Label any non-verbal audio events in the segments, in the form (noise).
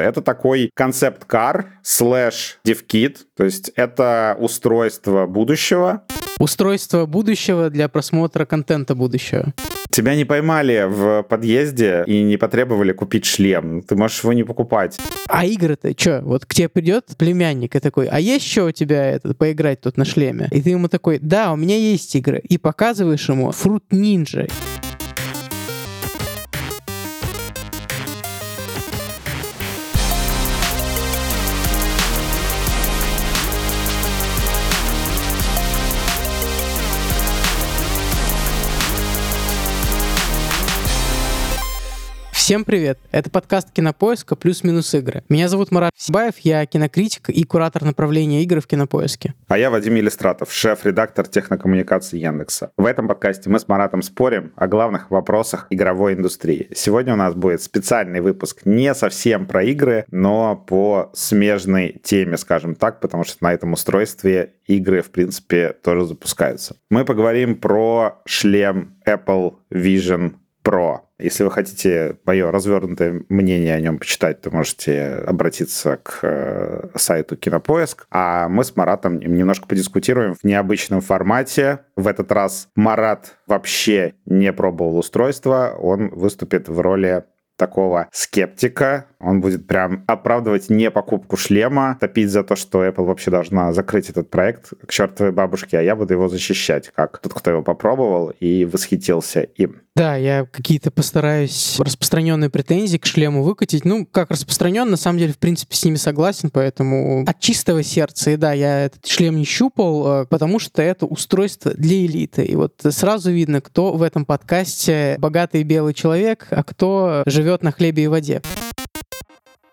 Это такой концепт-кар слэш DevKit, то есть это устройство будущего. Устройство будущего для просмотра контента будущего. Тебя не поймали в подъезде и не потребовали купить шлем. Ты можешь его не покупать. А игры-то что? Вот к тебе придет племянник и такой, а есть что у тебя это, поиграть тут на шлеме? И ты ему такой, да, у меня есть игры. И показываешь ему Fruit Ninja. Всем привет! Это подкаст Кинопоиска плюс-минус игры. Меня зовут Марат Сибаев, я кинокритик и куратор направления игр в Кинопоиске. А я Вадим Елистратов, шеф-редактор технокоммуникации Яндекса. В этом подкасте мы с Маратом спорим о главных вопросах игровой индустрии. Сегодня у нас будет специальный выпуск не совсем про игры, но по смежной теме, скажем так, потому что на этом устройстве игры, в принципе, тоже запускаются. Мы поговорим про шлем Apple Vision Pro. Если вы хотите мое развернутое мнение о нем почитать, то можете обратиться к э, сайту Кинопоиск. А мы с Маратом немножко подискутируем в необычном формате. В этот раз Марат вообще не пробовал устройство. Он выступит в роли такого скептика. Он будет прям оправдывать не покупку шлема, топить за то, что Apple вообще должна закрыть этот проект к чертовой бабушке, а я буду его защищать, как тот, кто его попробовал и восхитился им. Да, я какие-то постараюсь распространенные претензии к шлему выкатить. Ну, как распространен, на самом деле, в принципе, с ними согласен, поэтому от чистого сердца. И да, я этот шлем не щупал, э, потому что это устройство для элиты. И вот сразу видно, кто в этом подкасте богатый белый человек, а кто живет на хлебе и воде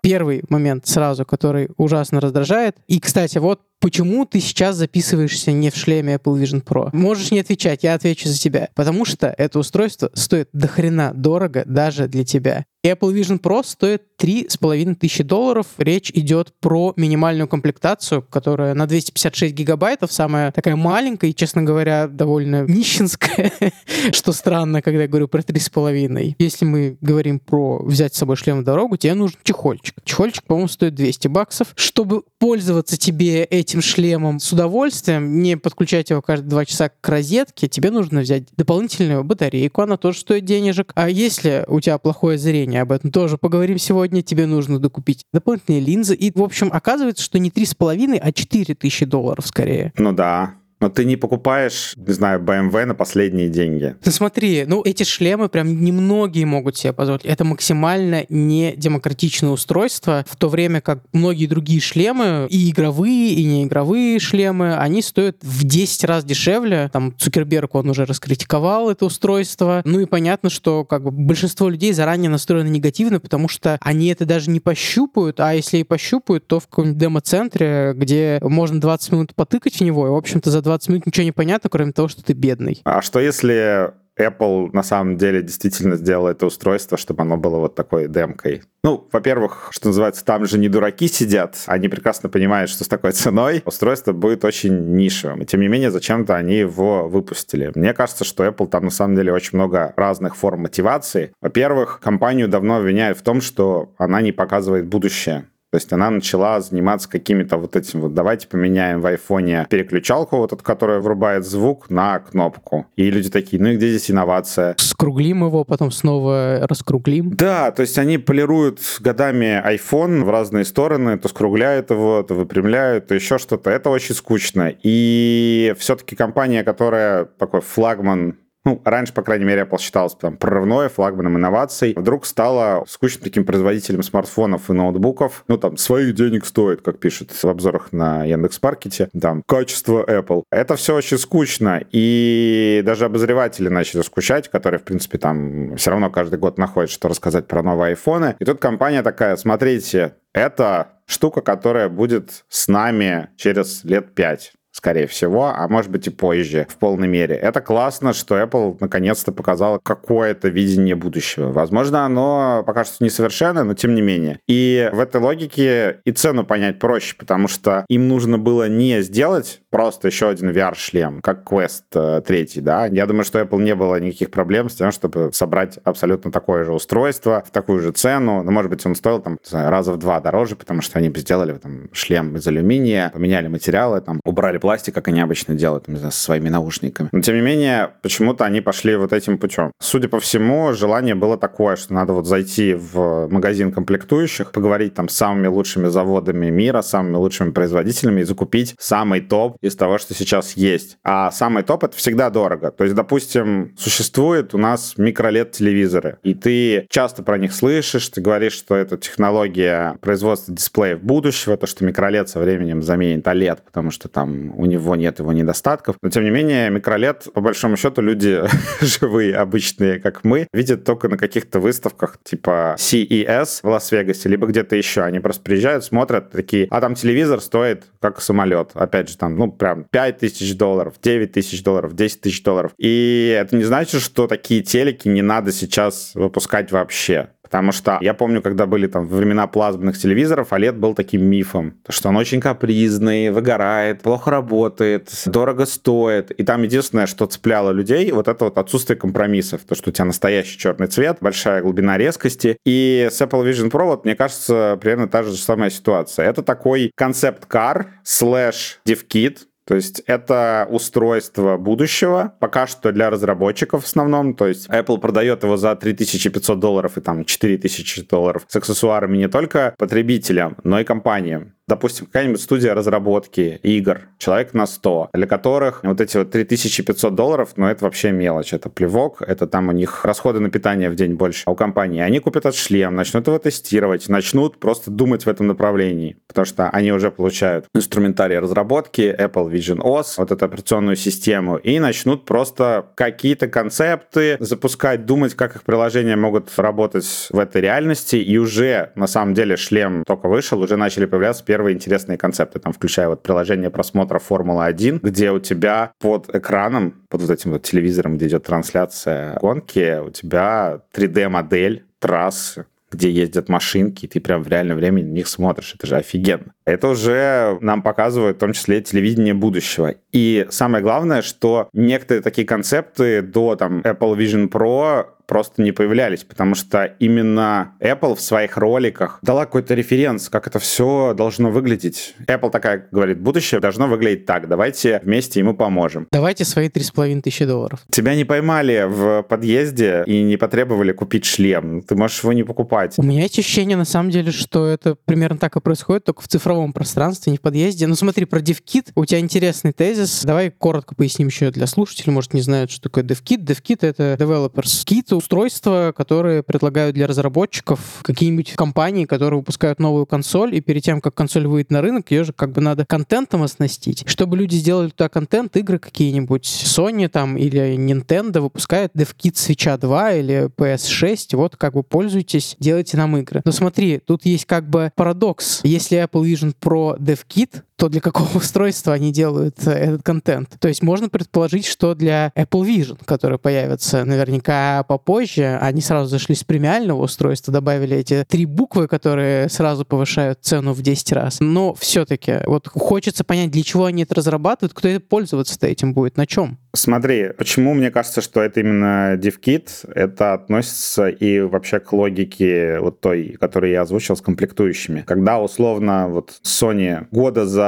первый момент сразу, который ужасно раздражает. И, кстати, вот почему ты сейчас записываешься не в шлеме Apple Vision Pro? Можешь не отвечать, я отвечу за тебя. Потому что это устройство стоит до хрена дорого даже для тебя. Apple Vision Pro стоит 3,5 тысячи долларов. Речь идет про минимальную комплектацию, которая на 256 гигабайтов, самая такая маленькая и, честно говоря, довольно нищенская, (laughs) что странно, когда я говорю про 3,5. Если мы говорим про взять с собой шлем в дорогу, тебе нужен чехольчик. Чехольчик, по-моему, стоит 200 баксов. Чтобы пользоваться тебе этим шлемом с удовольствием, не подключать его каждые 2 часа к розетке, тебе нужно взять дополнительную батарейку, она тоже стоит денежек. А если у тебя плохое зрение, об этом тоже поговорим сегодня. Тебе нужно докупить дополнительные линзы. И, в общем, оказывается, что не 3,5, а 4 тысячи долларов скорее. Ну да. Но ты не покупаешь, не знаю, BMW на последние деньги. Ну смотри, ну эти шлемы прям немногие могут себе позволить. Это максимально не демократичное устройство, в то время как многие другие шлемы, и игровые, и неигровые шлемы, они стоят в 10 раз дешевле. Там Цукерберг, он уже раскритиковал это устройство. Ну и понятно, что как бы большинство людей заранее настроено негативно, потому что они это даже не пощупают, а если и пощупают, то в каком-нибудь демо-центре, где можно 20 минут потыкать в него, и, в общем-то, за 20 минут ничего не понятно, кроме того, что ты бедный. А что если Apple на самом деле действительно сделала это устройство, чтобы оно было вот такой демкой. Ну, во-первых, что называется, там же не дураки сидят, они прекрасно понимают, что с такой ценой устройство будет очень нишевым. И тем не менее, зачем-то они его выпустили. Мне кажется, что Apple там на самом деле очень много разных форм мотивации. Во-первых, компанию давно обвиняют в том, что она не показывает будущее. То есть она начала заниматься какими-то вот этим вот, давайте поменяем в айфоне переключалку, вот эту, которая врубает звук, на кнопку. И люди такие, ну и где здесь инновация? Скруглим его, потом снова раскруглим. Да, то есть они полируют годами iPhone в разные стороны, то скругляют его, то выпрямляют, то еще что-то. Это очень скучно. И все-таки компания, которая такой флагман ну, раньше, по крайней мере, Apple считался там прорывной, флагманом инноваций, вдруг стала скучным таким производителем смартфонов и ноутбуков. Ну, там, своих денег стоит, как пишут в обзорах на Яндекс.Маркете, там, качество Apple. Это все очень скучно, и даже обозреватели начали скучать, которые, в принципе, там все равно каждый год находят, что рассказать про новые айфоны. И тут компания такая, смотрите, это штука, которая будет с нами через лет пять скорее всего, а может быть и позже в полной мере. Это классно, что Apple наконец-то показала какое-то видение будущего. Возможно, оно пока что несовершенно, но тем не менее. И в этой логике и цену понять проще, потому что им нужно было не сделать просто еще один VR-шлем, как Quest 3, э, да. Я думаю, что Apple не было никаких проблем с тем, чтобы собрать абсолютно такое же устройство в такую же цену. Ну, может быть, он стоил там раза в два дороже, потому что они бы сделали там шлем из алюминия, поменяли материалы, там убрали пластик, как они обычно делают, там, знаю, со своими наушниками. Но, тем не менее, почему-то они пошли вот этим путем. Судя по всему, желание было такое, что надо вот зайти в магазин комплектующих, поговорить там с самыми лучшими заводами мира, самыми лучшими производителями и закупить самый топ из того, что сейчас есть. А самый топ — это всегда дорого. То есть, допустим, существует у нас микролет-телевизоры, и ты часто про них слышишь, ты говоришь, что это технология производства дисплеев будущего, то, что микролет со временем заменит OLED, потому что там у него нет его недостатков. Но, тем не менее, микролет, по большому счету, люди (laughs) живые, обычные, как мы, видят только на каких-то выставках типа CES в Лас-Вегасе, либо где-то еще. Они просто приезжают, смотрят, такие, а там телевизор стоит как самолет. Опять же, там, ну, прям 5 тысяч долларов, 9 тысяч долларов, 10 тысяч долларов. И это не значит, что такие телеки не надо сейчас выпускать вообще. Потому что я помню, когда были там времена плазменных телевизоров, OLED был таким мифом, что он очень капризный, выгорает, плохо работает, дорого стоит. И там единственное, что цепляло людей, вот это вот отсутствие компромиссов. То, что у тебя настоящий черный цвет, большая глубина резкости. И с Apple Vision Pro, вот, мне кажется, примерно та же самая ситуация. Это такой концепт-кар слэш DevKit, то есть это устройство будущего, пока что для разработчиков в основном. То есть Apple продает его за 3500 долларов и там 4000 долларов с аксессуарами не только потребителям, но и компаниям допустим, какая-нибудь студия разработки игр, человек на 100, для которых вот эти вот 3500 долларов, ну, это вообще мелочь, это плевок, это там у них расходы на питание в день больше. А у компании они купят этот шлем, начнут его тестировать, начнут просто думать в этом направлении, потому что они уже получают инструментарий разработки, Apple Vision OS, вот эту операционную систему, и начнут просто какие-то концепты запускать, думать, как их приложения могут работать в этой реальности, и уже, на самом деле, шлем только вышел, уже начали появляться первые первые интересные концепты, там, включая вот приложение просмотра Формулы-1, где у тебя под экраном, под вот этим вот телевизором, где идет трансляция гонки, у тебя 3D-модель трассы, где ездят машинки, и ты прям в реальном времени на них смотришь. Это же офигенно. Это уже нам показывает в том числе телевидение будущего. И самое главное, что некоторые такие концепты до там Apple Vision Pro просто не появлялись, потому что именно Apple в своих роликах дала какой-то референс, как это все должно выглядеть. Apple такая говорит, будущее должно выглядеть так, давайте вместе ему поможем. Давайте свои три с половиной тысячи долларов. Тебя не поймали в подъезде и не потребовали купить шлем, ты можешь его не покупать. У меня есть ощущение, на самом деле, что это примерно так и происходит, только в цифровом пространстве, не в подъезде. Ну смотри, про DevKit у тебя интересный тезис. Давай коротко поясним еще для слушателей, может, не знают, что такое DevKit. DevKit — это Developers Kit, устройства, которые предлагают для разработчиков какие-нибудь компании, которые выпускают новую консоль, и перед тем, как консоль выйдет на рынок, ее же как бы надо контентом оснастить. Чтобы люди сделали туда контент, игры какие-нибудь, Sony там или Nintendo выпускают DevKit Switch 2 или PS6, вот как бы пользуйтесь, делайте нам игры. Но смотри, тут есть как бы парадокс. Если Apple Vision Pro DevKit, то для какого (laughs) устройства они делают э, этот контент. То есть можно предположить, что для Apple Vision, который появится наверняка попозже, они сразу зашли с премиального устройства, добавили эти три буквы, которые сразу повышают цену в 10 раз. Но все-таки вот хочется понять, для чего они это разрабатывают, кто это пользоваться-то этим будет, на чем? Смотри, почему мне кажется, что это именно DevKit? Это относится и вообще к логике вот той, которую я озвучил с комплектующими. Когда условно вот Sony года за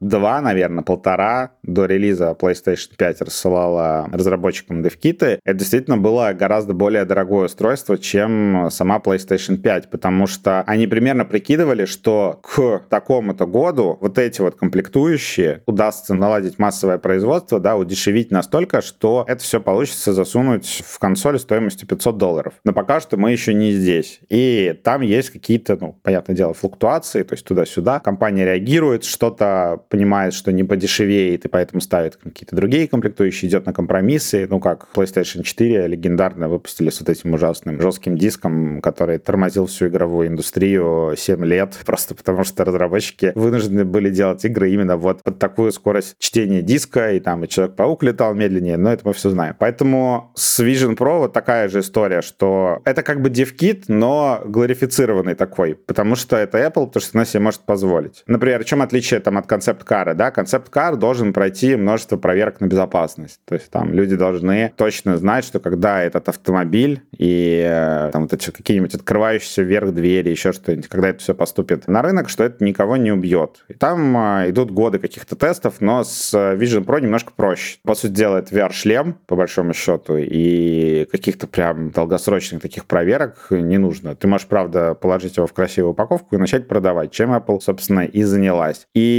два, наверное, полтора до релиза PlayStation 5 рассылала разработчикам DevKit, это действительно было гораздо более дорогое устройство, чем сама PlayStation 5, потому что они примерно прикидывали, что к такому-то году вот эти вот комплектующие удастся наладить массовое производство, да, удешевить на настолько, что это все получится засунуть в консоль стоимостью 500 долларов. Но пока что мы еще не здесь. И там есть какие-то, ну, понятное дело, флуктуации, то есть туда-сюда. Компания реагирует, что-то кто-то понимает, что не подешевеет, и поэтому ставит какие-то другие комплектующие, идет на компромиссы, ну как PlayStation 4 легендарно выпустили с вот этим ужасным жестким диском, который тормозил всю игровую индустрию 7 лет, (laughs) просто потому что разработчики вынуждены были делать игры именно вот под такую скорость чтения диска, и там и Человек-паук летал медленнее, но это мы все знаем. Поэтому с Vision Pro вот такая же история, что это как бы DevKit, но глорифицированный такой, потому что это Apple, потому что она себе может позволить. Например, в чем отличие там от концепт-кара, да? Концепт-кар должен пройти множество проверок на безопасность. То есть там люди должны точно знать, что когда этот автомобиль и э, там вот эти какие-нибудь открывающиеся вверх двери, еще что-нибудь, когда это все поступит на рынок, что это никого не убьет. И там э, идут годы каких-то тестов, но с Vision Pro немножко проще. По сути дела, это VR-шлем, по большому счету, и каких-то прям долгосрочных таких проверок не нужно. Ты можешь, правда, положить его в красивую упаковку и начать продавать, чем Apple, собственно, и занялась. И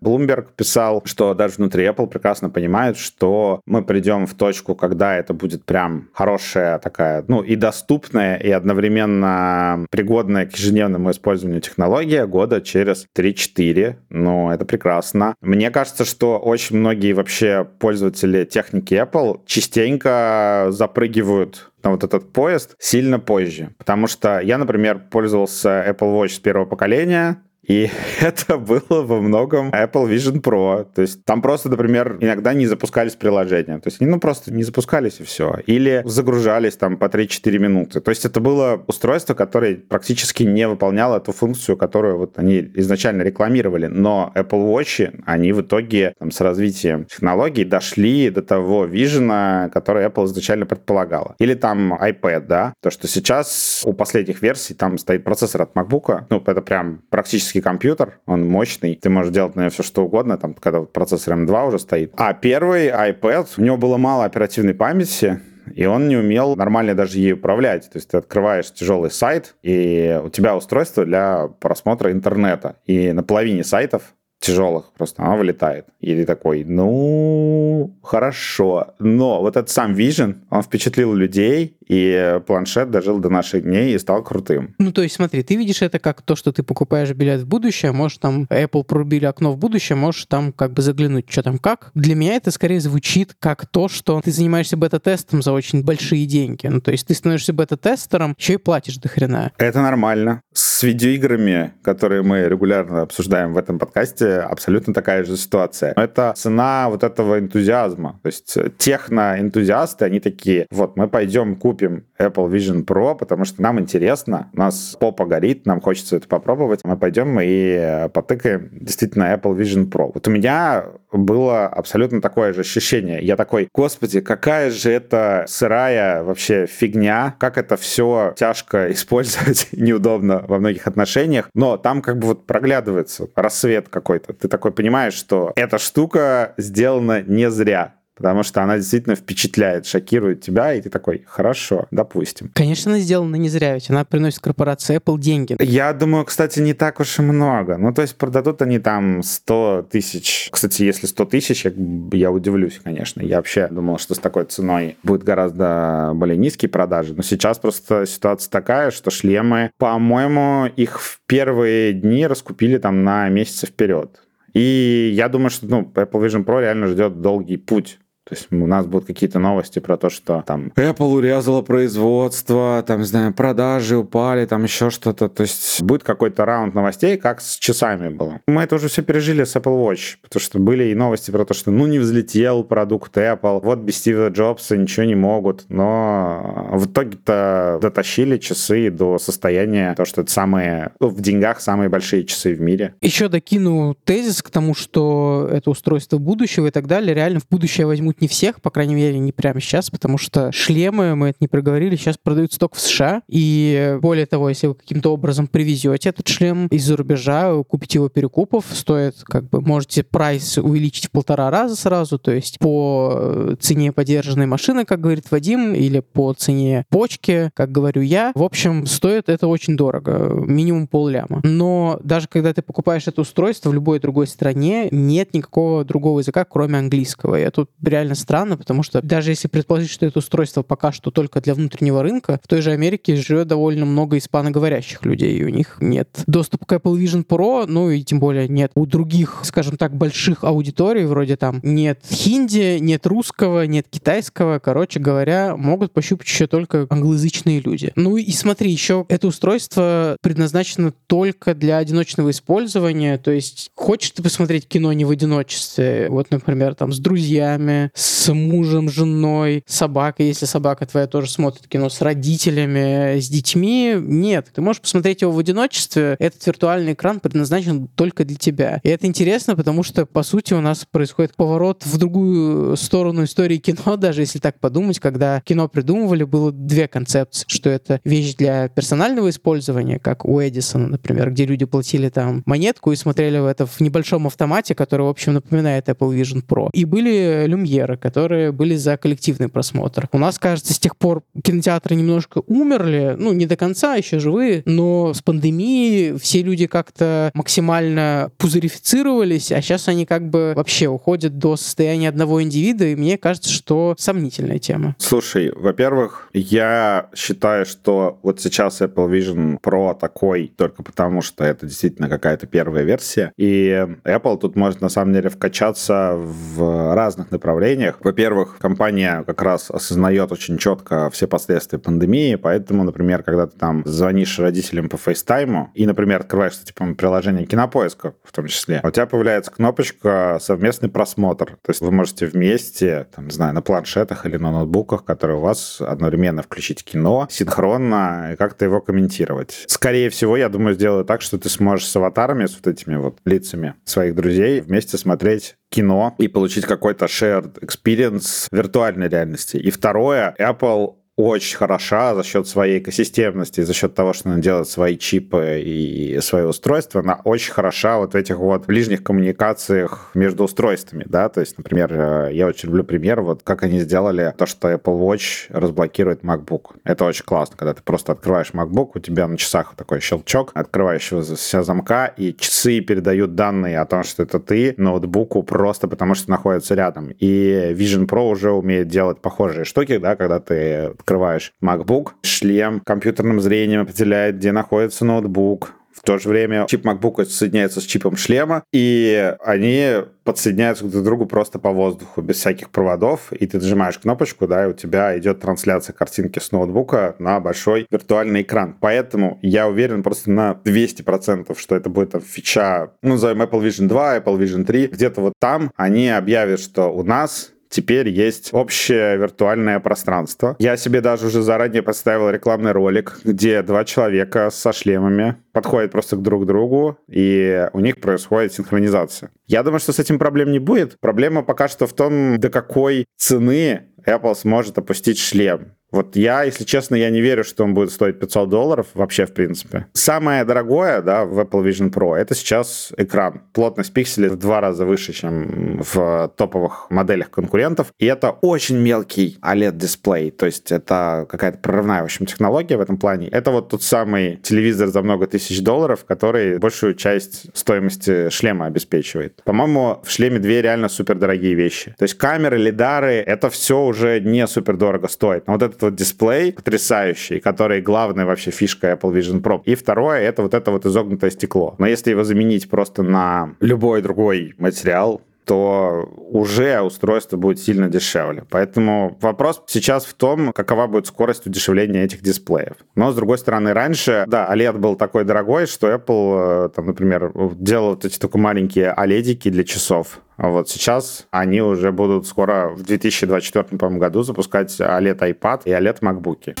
Bloomberg писал, что даже внутри Apple прекрасно понимают, что мы придем в точку, когда это будет прям хорошая такая, ну, и доступная, и одновременно пригодная к ежедневному использованию технология года через 3-4. Ну, это прекрасно. Мне кажется, что очень многие вообще пользователи техники Apple частенько запрыгивают на вот этот поезд сильно позже. Потому что я, например, пользовался Apple Watch с первого поколения, и (laughs) это было во многом Apple Vision Pro. То есть там просто, например, иногда не запускались приложения. То есть ну просто не запускались и все. Или загружались там по 3-4 минуты. То есть это было устройство, которое практически не выполняло ту функцию, которую вот они изначально рекламировали. Но Apple Watch, они в итоге там, с развитием технологий дошли до того Vision, который Apple изначально предполагала. Или там iPad, да, то, что сейчас у последних версий там стоит процессор от MacBook, ну, это прям практически графический компьютер, он мощный, ты можешь делать на нем все что угодно, там, когда процессор M2 уже стоит. А первый iPad, у него было мало оперативной памяти, и он не умел нормально даже ей управлять. То есть ты открываешь тяжелый сайт, и у тебя устройство для просмотра интернета. И на половине сайтов тяжелых просто, она вылетает. И ты такой, ну, хорошо. Но вот этот сам Vision, он впечатлил людей, и планшет дожил до наших дней и стал крутым. Ну, то есть, смотри, ты видишь это как то, что ты покупаешь билет в будущее, можешь там Apple прорубили окно в будущее, можешь там как бы заглянуть, что там как. Для меня это скорее звучит как то, что ты занимаешься бета-тестом за очень большие деньги. Ну, то есть ты становишься бета-тестером, еще и платишь до хрена. Это нормально. С видеоиграми, которые мы регулярно обсуждаем в этом подкасте, абсолютно такая же ситуация. Это цена вот этого энтузиазма. То есть техно-энтузиасты, они такие, вот, мы пойдем купим купим Apple Vision Pro, потому что нам интересно, у нас попа горит, нам хочется это попробовать. Мы пойдем и э, потыкаем действительно Apple Vision Pro. Вот у меня было абсолютно такое же ощущение. Я такой, господи, какая же это сырая вообще фигня, как это все тяжко (laughs) использовать, неудобно во многих отношениях, но там как бы вот проглядывается рассвет какой-то. Ты такой понимаешь, что эта штука сделана не зря потому что она действительно впечатляет, шокирует тебя, и ты такой, хорошо, допустим. Конечно, она сделана не зря, ведь она приносит корпорации Apple деньги. Я думаю, кстати, не так уж и много. Ну, то есть продадут они там 100 тысяч. Кстати, если 100 тысяч, я, я удивлюсь, конечно. Я вообще думал, что с такой ценой будет гораздо более низкие продажи. Но сейчас просто ситуация такая, что шлемы, по-моему, их в первые дни раскупили там на месяцы вперед. И я думаю, что ну, Apple Vision Pro реально ждет долгий путь то есть у нас будут какие-то новости про то, что там Apple урезала производство, там, не знаю, продажи упали, там еще что-то. То есть будет какой-то раунд новостей, как с часами было. Мы это уже все пережили с Apple Watch, потому что были и новости про то, что ну не взлетел продукт Apple, вот без Стива Джобса ничего не могут. Но в итоге-то дотащили часы до состояния, то, что это самые, ну, в деньгах самые большие часы в мире. Еще докину тезис к тому, что это устройство будущего и так далее. Реально в будущее возьмут не всех, по крайней мере, не прямо сейчас, потому что шлемы, мы это не проговорили, сейчас продают сток в США. И более того, если вы каким-то образом привезете этот шлем из-за рубежа, купите его перекупов, стоит, как бы, можете прайс увеличить в полтора раза сразу, то есть по цене поддержанной машины, как говорит Вадим, или по цене почки, как говорю я. В общем, стоит это очень дорого, минимум полляма. Но даже когда ты покупаешь это устройство в любой другой стране, нет никакого другого языка, кроме английского. Я тут реально реально странно, потому что даже если предположить, что это устройство пока что только для внутреннего рынка, в той же Америке живет довольно много испаноговорящих людей, и у них нет доступа к Apple Vision Pro, ну и тем более нет у других, скажем так, больших аудиторий, вроде там нет хинди, нет русского, нет китайского, короче говоря, могут пощупать еще только англоязычные люди. Ну и смотри, еще это устройство предназначено только для одиночного использования, то есть хочешь ты посмотреть кино не в одиночестве, вот, например, там с друзьями, с мужем, женой, собакой, если собака твоя тоже смотрит кино, с родителями, с детьми, нет, ты можешь посмотреть его в одиночестве, этот виртуальный экран предназначен только для тебя. И это интересно, потому что, по сути, у нас происходит поворот в другую сторону истории кино, (laughs) даже если так подумать, когда кино придумывали, было две концепции, что это вещь для персонального использования, как у Эдисона, например, где люди платили там монетку и смотрели в это в небольшом автомате, который, в общем, напоминает Apple Vision Pro. И были люмьеры, которые были за коллективный просмотр. У нас, кажется, с тех пор кинотеатры немножко умерли, ну, не до конца, еще живые, но с пандемией все люди как-то максимально пузырифицировались, а сейчас они как бы вообще уходят до состояния одного индивида, и мне кажется, что сомнительная тема. Слушай, во-первых, я считаю, что вот сейчас Apple Vision Pro такой только потому, что это действительно какая-то первая версия, и Apple тут может на самом деле вкачаться в разных направлениях. Во-первых, компания как раз осознает очень четко все последствия пандемии, поэтому, например, когда ты там звонишь родителям по FaceTime и, например, открываешь, типа, приложение Кинопоиска в том числе, у тебя появляется кнопочка «Совместный просмотр». То есть вы можете вместе, там, не знаю, на планшетах или на ноутбуках, которые у вас одновременно включить кино, синхронно, и как-то его комментировать. Скорее всего, я думаю, сделаю так, что ты сможешь с аватарами, с вот этими вот лицами своих друзей вместе смотреть кино и получить какой-то shared experience виртуальной реальности. И второе, Apple очень хороша за счет своей экосистемности, за счет того, что она делает свои чипы и свои устройства, она очень хороша вот в этих вот ближних коммуникациях между устройствами, да, то есть, например, э, я очень люблю пример, вот как они сделали то, что Apple Watch разблокирует MacBook. Это очень классно, когда ты просто открываешь MacBook, у тебя на часах такой щелчок открывающегося замка, и часы передают данные о том, что это ты, ноутбуку просто потому, что находится рядом. И Vision Pro уже умеет делать похожие штуки, да, когда ты открываешь MacBook, шлем компьютерным зрением определяет, где находится ноутбук, в то же время чип MacBook соединяется с чипом шлема, и они подсоединяются друг к другу просто по воздуху, без всяких проводов, и ты нажимаешь кнопочку, да, и у тебя идет трансляция картинки с ноутбука на большой виртуальный экран. Поэтому я уверен просто на 200%, что это будет там, фича, ну, назовем Apple Vision 2, Apple Vision 3, где-то вот там они объявят, что у нас теперь есть общее виртуальное пространство. Я себе даже уже заранее поставил рекламный ролик, где два человека со шлемами подходят просто друг к другу, и у них происходит синхронизация. Я думаю, что с этим проблем не будет. Проблема пока что в том, до какой цены Apple сможет опустить шлем. Вот я, если честно, я не верю, что он будет стоить 500 долларов вообще, в принципе. Самое дорогое, да, в Apple Vision Pro, это сейчас экран. Плотность пикселей в два раза выше, чем в топовых моделях конкурентов. И это очень мелкий OLED-дисплей. То есть это какая-то прорывная, в общем, технология в этом плане. Это вот тот самый телевизор за много тысяч долларов, который большую часть стоимости шлема обеспечивает. По-моему, в шлеме две реально супер дорогие вещи. То есть камеры, лидары, это все уже не супер дорого стоит. Но вот этот вот дисплей потрясающий, который главная вообще фишка Apple Vision Pro. И второе, это вот это вот изогнутое стекло. Но если его заменить просто на любой другой материал, то уже устройство будет сильно дешевле. Поэтому вопрос сейчас в том, какова будет скорость удешевления этих дисплеев. Но, с другой стороны, раньше, да, OLED был такой дорогой, что Apple, э, там, например, делал вот эти только маленькие OLED для часов. А вот сейчас они уже будут скоро в 2024 году запускать OLED iPad и OLED MacBook.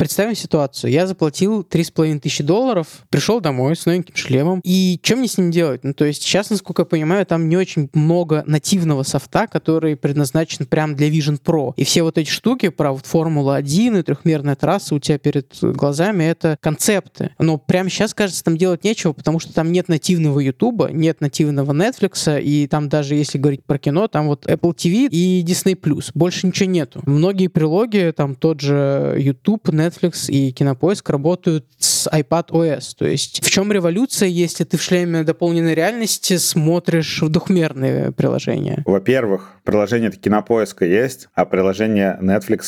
Представим ситуацию. Я заплатил 3,5 тысячи долларов, пришел домой с новеньким шлемом. И что мне с ним делать? Ну, то есть сейчас, насколько я понимаю, там не очень много нативного софта, который предназначен прям для Vision Pro. И все вот эти штуки про вот Формула-1 и трехмерная трасса у тебя перед глазами — это концепты. Но прямо сейчас, кажется, там делать нечего, потому что там нет нативного YouTube, нет нативного Netflix, и там даже, если говорить про кино, там вот Apple TV и Disney+. Больше ничего нету. Многие прилоги, там тот же YouTube, Netflix, Netflix и Кинопоиск работают с iPad OS. То есть в чем революция, если ты в шлеме дополненной реальности смотришь в двухмерные приложения? Во-первых, приложение Кинопоиска есть, а приложение Netflix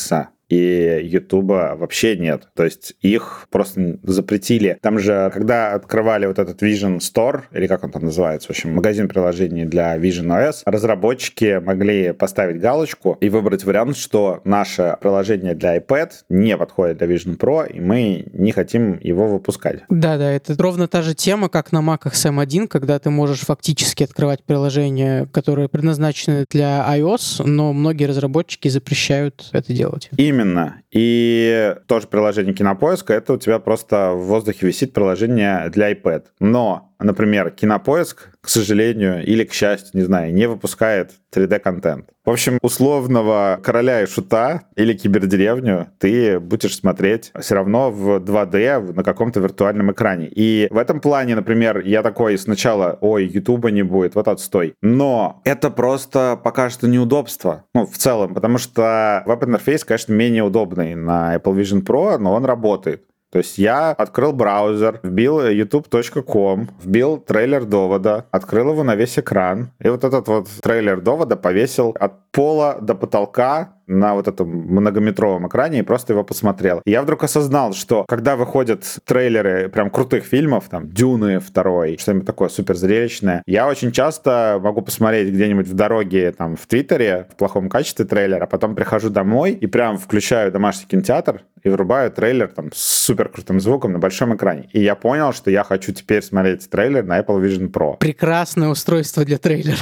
и Ютуба вообще нет. То есть их просто запретили. Там же, когда открывали вот этот Vision Store, или как он там называется, в общем, магазин приложений для Vision OS, разработчики могли поставить галочку и выбрать вариант, что наше приложение для iPad не подходит для Vision Pro, и мы не хотим его выпускать. Да-да, это ровно та же тема, как на Mac M1, когда ты можешь фактически открывать приложения, которые предназначены для iOS, но многие разработчики запрещают это делать. Именно Именно. И тоже приложение Кинопоиска, это у тебя просто в воздухе висит приложение для iPad. Но например, Кинопоиск, к сожалению, или к счастью, не знаю, не выпускает 3D-контент. В общем, условного короля и шута или кибердеревню ты будешь смотреть все равно в 2D на каком-то виртуальном экране. И в этом плане, например, я такой сначала, ой, Ютуба не будет, вот отстой. Но это просто пока что неудобство. Ну, в целом, потому что веб-интерфейс, конечно, менее удобный на Apple Vision Pro, но он работает. То есть я открыл браузер, вбил youtube.com, вбил трейлер довода, открыл его на весь экран, и вот этот вот трейлер довода повесил от пола до потолка на вот этом многометровом экране и просто его посмотрел. И я вдруг осознал, что когда выходят трейлеры прям крутых фильмов, там, Дюны второй, что-нибудь такое супер зрелищное, я очень часто могу посмотреть где-нибудь в дороге, там, в Твиттере, в плохом качестве трейлера, а потом прихожу домой и прям включаю домашний кинотеатр и врубаю трейлер там с супер крутым звуком на большом экране. И я понял, что я хочу теперь смотреть трейлер на Apple Vision Pro. Прекрасное устройство для трейлеров.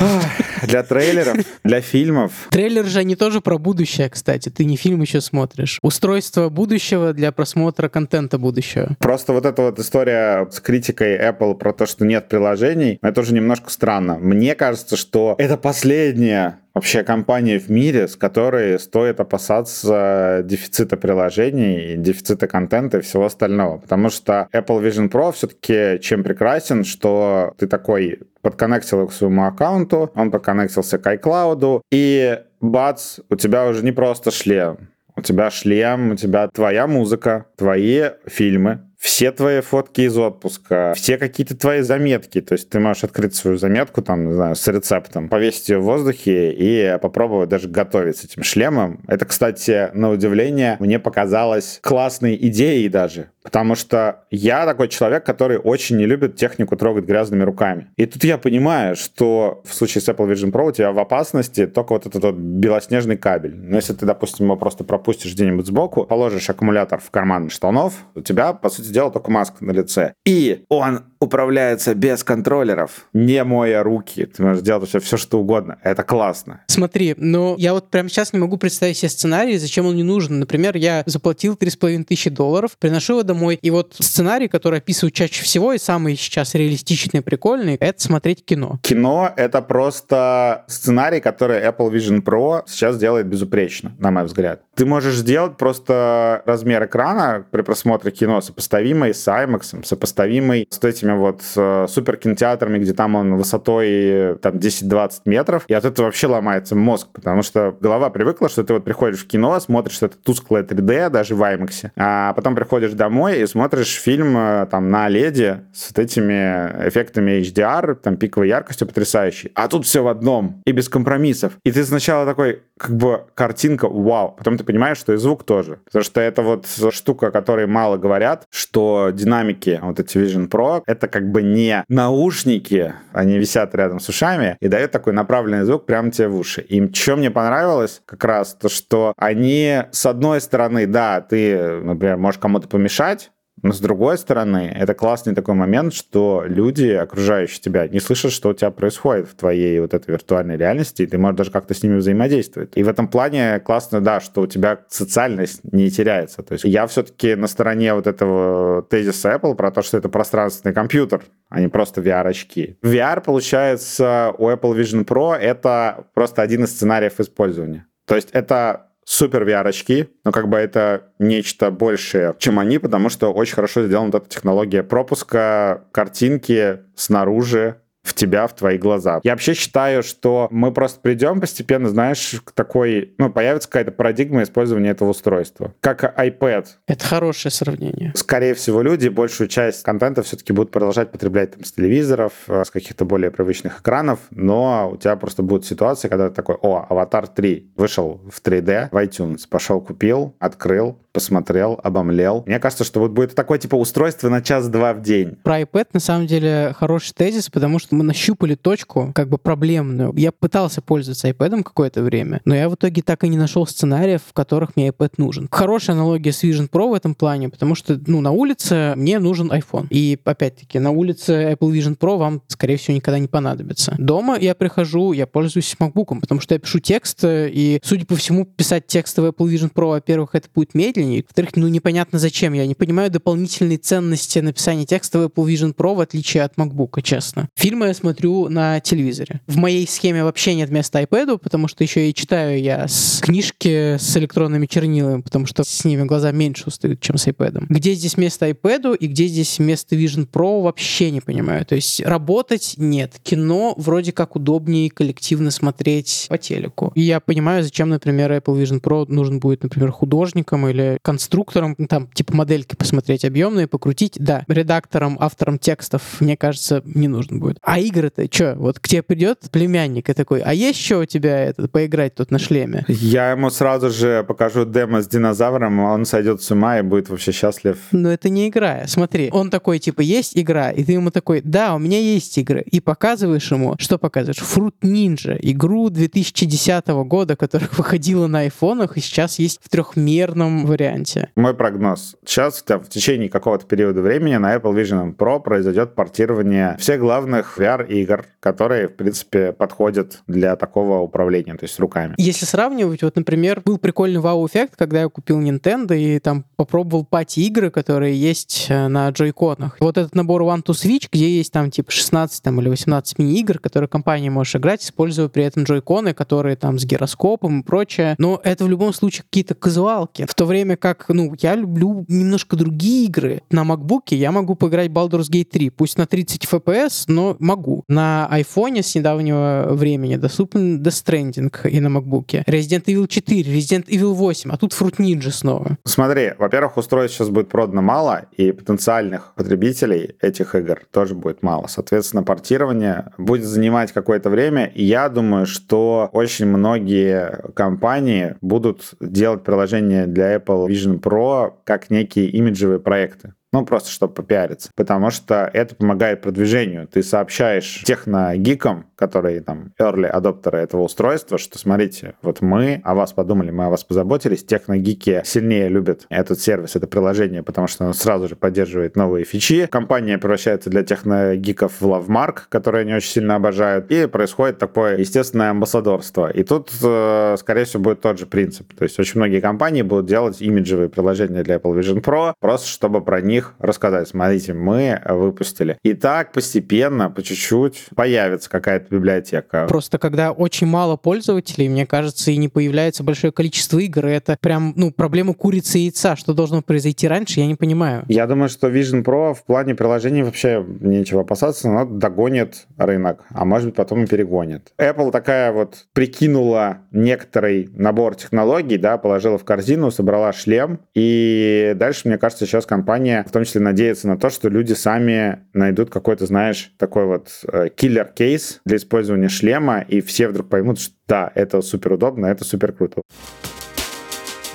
Для трейлеров, для фильмов. Трейлер же они тоже про будущее будущее, кстати. Ты не фильм еще смотришь. Устройство будущего для просмотра контента будущего. Просто вот эта вот история с критикой Apple про то, что нет приложений, это уже немножко странно. Мне кажется, что это последняя вообще компания в мире, с которой стоит опасаться дефицита приложений, дефицита контента и всего остального. Потому что Apple Vision Pro все-таки чем прекрасен, что ты такой подконнектил к своему аккаунту, он подконнектился к iCloud, и бац, у тебя уже не просто шлем, у тебя шлем, у тебя твоя музыка, твои фильмы, все твои фотки из отпуска, все какие-то твои заметки. То есть ты можешь открыть свою заметку, там, не знаю, с рецептом, повесить ее в воздухе и попробовать даже готовить с этим шлемом. Это, кстати, на удивление, мне показалось классной идеей даже. Потому что я такой человек, который очень не любит технику трогать грязными руками. И тут я понимаю, что в случае с Apple Vision Pro у тебя в опасности только вот этот вот белоснежный кабель. Но если ты, допустим, его просто пропустишь где-нибудь сбоку, положишь аккумулятор в карман штанов, у тебя, по сути дела, только маска на лице. И он управляется без контроллеров, не моя руки. Ты можешь делать все, все что угодно. Это классно. Смотри, но я вот прямо сейчас не могу представить себе сценарий, зачем он не нужен. Например, я заплатил 3,5 тысячи долларов, приношу его домой, и вот сценарий, который описывают чаще всего и самый сейчас реалистичный и прикольный, это смотреть кино. Кино — это просто сценарий, который Apple Vision Pro сейчас делает безупречно, на мой взгляд. Ты можешь сделать просто размер экрана при просмотре кино сопоставимый с IMAX, сопоставимый с этими вот э, супер кинотеатрами, где там он высотой там 10-20 метров, и от этого вообще ломается мозг, потому что голова привыкла, что ты вот приходишь в кино, смотришь это тусклое 3D, даже в IMAX, а потом приходишь домой и смотришь фильм э, там на леди с вот этими эффектами HDR, там пиковой яркостью потрясающей, а тут все в одном и без компромиссов. И ты сначала такой, как бы картинка, вау, потом ты понимаешь, что и звук тоже. Потому что это вот штука, о которой мало говорят, что динамики, вот эти Vision Pro, это как бы не наушники, они висят рядом с ушами и дают такой направленный звук прямо тебе в уши. И что мне понравилось как раз, то что они, с одной стороны, да, ты, например, можешь кому-то помешать, но с другой стороны, это классный такой момент, что люди, окружающие тебя, не слышат, что у тебя происходит в твоей вот этой виртуальной реальности, и ты можешь даже как-то с ними взаимодействовать. И в этом плане классно, да, что у тебя социальность не теряется. То есть я все-таки на стороне вот этого тезиса Apple про то, что это пространственный компьютер, а не просто VR-очки. VR, получается, у Apple Vision Pro это просто один из сценариев использования. То есть это супер VR-очки, но как бы это нечто большее, чем они, потому что очень хорошо сделана эта технология пропуска картинки снаружи в тебя, в твои глаза. Я вообще считаю, что мы просто придем постепенно, знаешь, к такой, ну, появится какая-то парадигма использования этого устройства. Как iPad. Это хорошее сравнение. Скорее всего, люди большую часть контента все-таки будут продолжать потреблять там, с телевизоров, э, с каких-то более привычных экранов, но у тебя просто будет ситуация, когда ты такой, о, Аватар 3 вышел в 3D в iTunes, пошел купил, открыл, посмотрел, обомлел. Мне кажется, что вот будет такое типа устройство на час-два в день. Про iPad на самом деле хороший тезис, потому что мы нащупали точку как бы проблемную. Я пытался пользоваться iPad какое-то время, но я в итоге так и не нашел сценариев, в которых мне iPad нужен. Хорошая аналогия с Vision Pro в этом плане, потому что ну, на улице мне нужен iPhone. И опять-таки на улице Apple Vision Pro вам, скорее всего, никогда не понадобится. Дома я прихожу, я пользуюсь MacBook, потому что я пишу текст, и, судя по всему, писать текст в Apple Vision Pro, во-первых, это будет медленно, медленнее. Во-вторых, ну непонятно зачем. Я не понимаю дополнительной ценности написания текста в Apple Vision Pro, в отличие от MacBook, честно. Фильмы я смотрю на телевизоре. В моей схеме вообще нет места iPad, потому что еще и читаю я с книжки с электронными чернилами, потому что с ними глаза меньше устают, чем с iPad. Где здесь место iPad и где здесь место Vision Pro, вообще не понимаю. То есть работать нет. Кино вроде как удобнее коллективно смотреть по телеку. И я понимаю, зачем, например, Apple Vision Pro нужен будет, например, художникам или конструктором, там, типа модельки посмотреть объемные, покрутить. Да, редактором, автором текстов, мне кажется, не нужно будет. А игры-то что? Вот к тебе придет племянник и такой, а есть что у тебя это, поиграть тут на шлеме? Я ему сразу же покажу демо с динозавром, а он сойдет с ума и будет вообще счастлив. Но это не игра. Смотри, он такой, типа, есть игра, и ты ему такой, да, у меня есть игры. И показываешь ему, что показываешь? Fruit Ninja, игру 2010 года, которая (laughs) выходила на айфонах и сейчас есть в трехмерном варианте варианте. Мой прогноз. Сейчас в течение какого-то периода времени на Apple Vision Pro произойдет портирование всех главных VR-игр, которые, в принципе, подходят для такого управления, то есть руками. Если сравнивать, вот, например, был прикольный вау-эффект, когда я купил Nintendo и там попробовал пати-игры, которые есть э, на джойконах. Вот этот набор One to Switch, где есть там типа 16 там, или 18 мини-игр, которые компания может играть, используя при этом джойконы, которые там с гироскопом и прочее. Но это в любом случае какие-то казуалки. В то время время как, ну, я люблю немножко другие игры. На MacBook я могу поиграть Baldur's Gate 3, пусть на 30 FPS, но могу. На iPhone с недавнего времени доступен Death Stranding и на MacBook. Resident Evil 4, Resident Evil 8, а тут Fruit Ninja снова. Смотри, во-первых, устройств сейчас будет продано мало, и потенциальных потребителей этих игр тоже будет мало. Соответственно, портирование будет занимать какое-то время, и я думаю, что очень многие компании будут делать приложения для Apple Vision Pro как некие имиджевые проекты. Ну, просто чтобы попиариться. Потому что это помогает продвижению. Ты сообщаешь техногикам, которые там early адоптеры этого устройства, что смотрите, вот мы о вас подумали, мы о вас позаботились. Техногики сильнее любят этот сервис, это приложение, потому что оно сразу же поддерживает новые фичи. Компания превращается для техногиков в лавмарк, который они очень сильно обожают. И происходит такое естественное амбассадорство. И тут, э, скорее всего, будет тот же принцип. То есть очень многие компании будут делать имиджевые приложения для Apple Vision Pro, просто чтобы про них них рассказать. Смотрите, мы выпустили. И так постепенно, по чуть-чуть появится какая-то библиотека. Просто когда очень мало пользователей, мне кажется, и не появляется большое количество игр, это прям, ну, проблема курицы и яйца. Что должно произойти раньше, я не понимаю. Я думаю, что Vision Pro в плане приложений вообще нечего опасаться, но догонит рынок, а может быть потом и перегонит. Apple такая вот прикинула некоторый набор технологий, да, положила в корзину, собрала шлем, и дальше, мне кажется, сейчас компания в том числе надеется на то, что люди сами найдут какой-то, знаешь, такой вот э, killer case для использования шлема, и все вдруг поймут, что да, это супер удобно, это супер круто.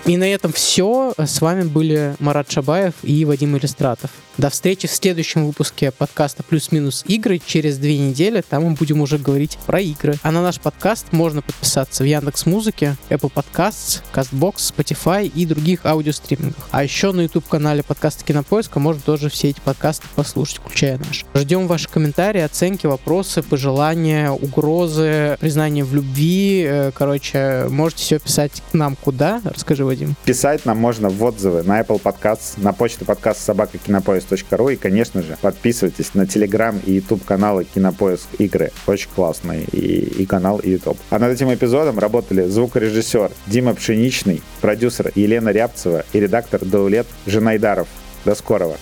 И на этом все. С вами были Марат Шабаев и Вадим Иллюстратов. До встречи в следующем выпуске подкаста «Плюс-минус игры» через две недели. Там мы будем уже говорить про игры. А на наш подкаст можно подписаться в Яндекс Музыке, Apple Podcasts, CastBox, Spotify и других аудиостримингах. А еще на YouTube-канале подкаста Кинопоиска можно тоже все эти подкасты послушать, включая наш. Ждем ваши комментарии, оценки, вопросы, пожелания, угрозы, признания в любви. Э, короче, можете все писать к нам куда. Расскажи, Вадим будем. Писать нам можно в отзывы на Apple Podcasts, на почту подкаст собака кинопоиск.ру и, конечно же, подписывайтесь на Telegram и YouTube каналы Кинопоиск игры. Очень классный и, и канал, и YouTube. А над этим эпизодом работали звукорежиссер Дима Пшеничный, продюсер Елена Рябцева и редактор Даулет Женайдаров. До скорого!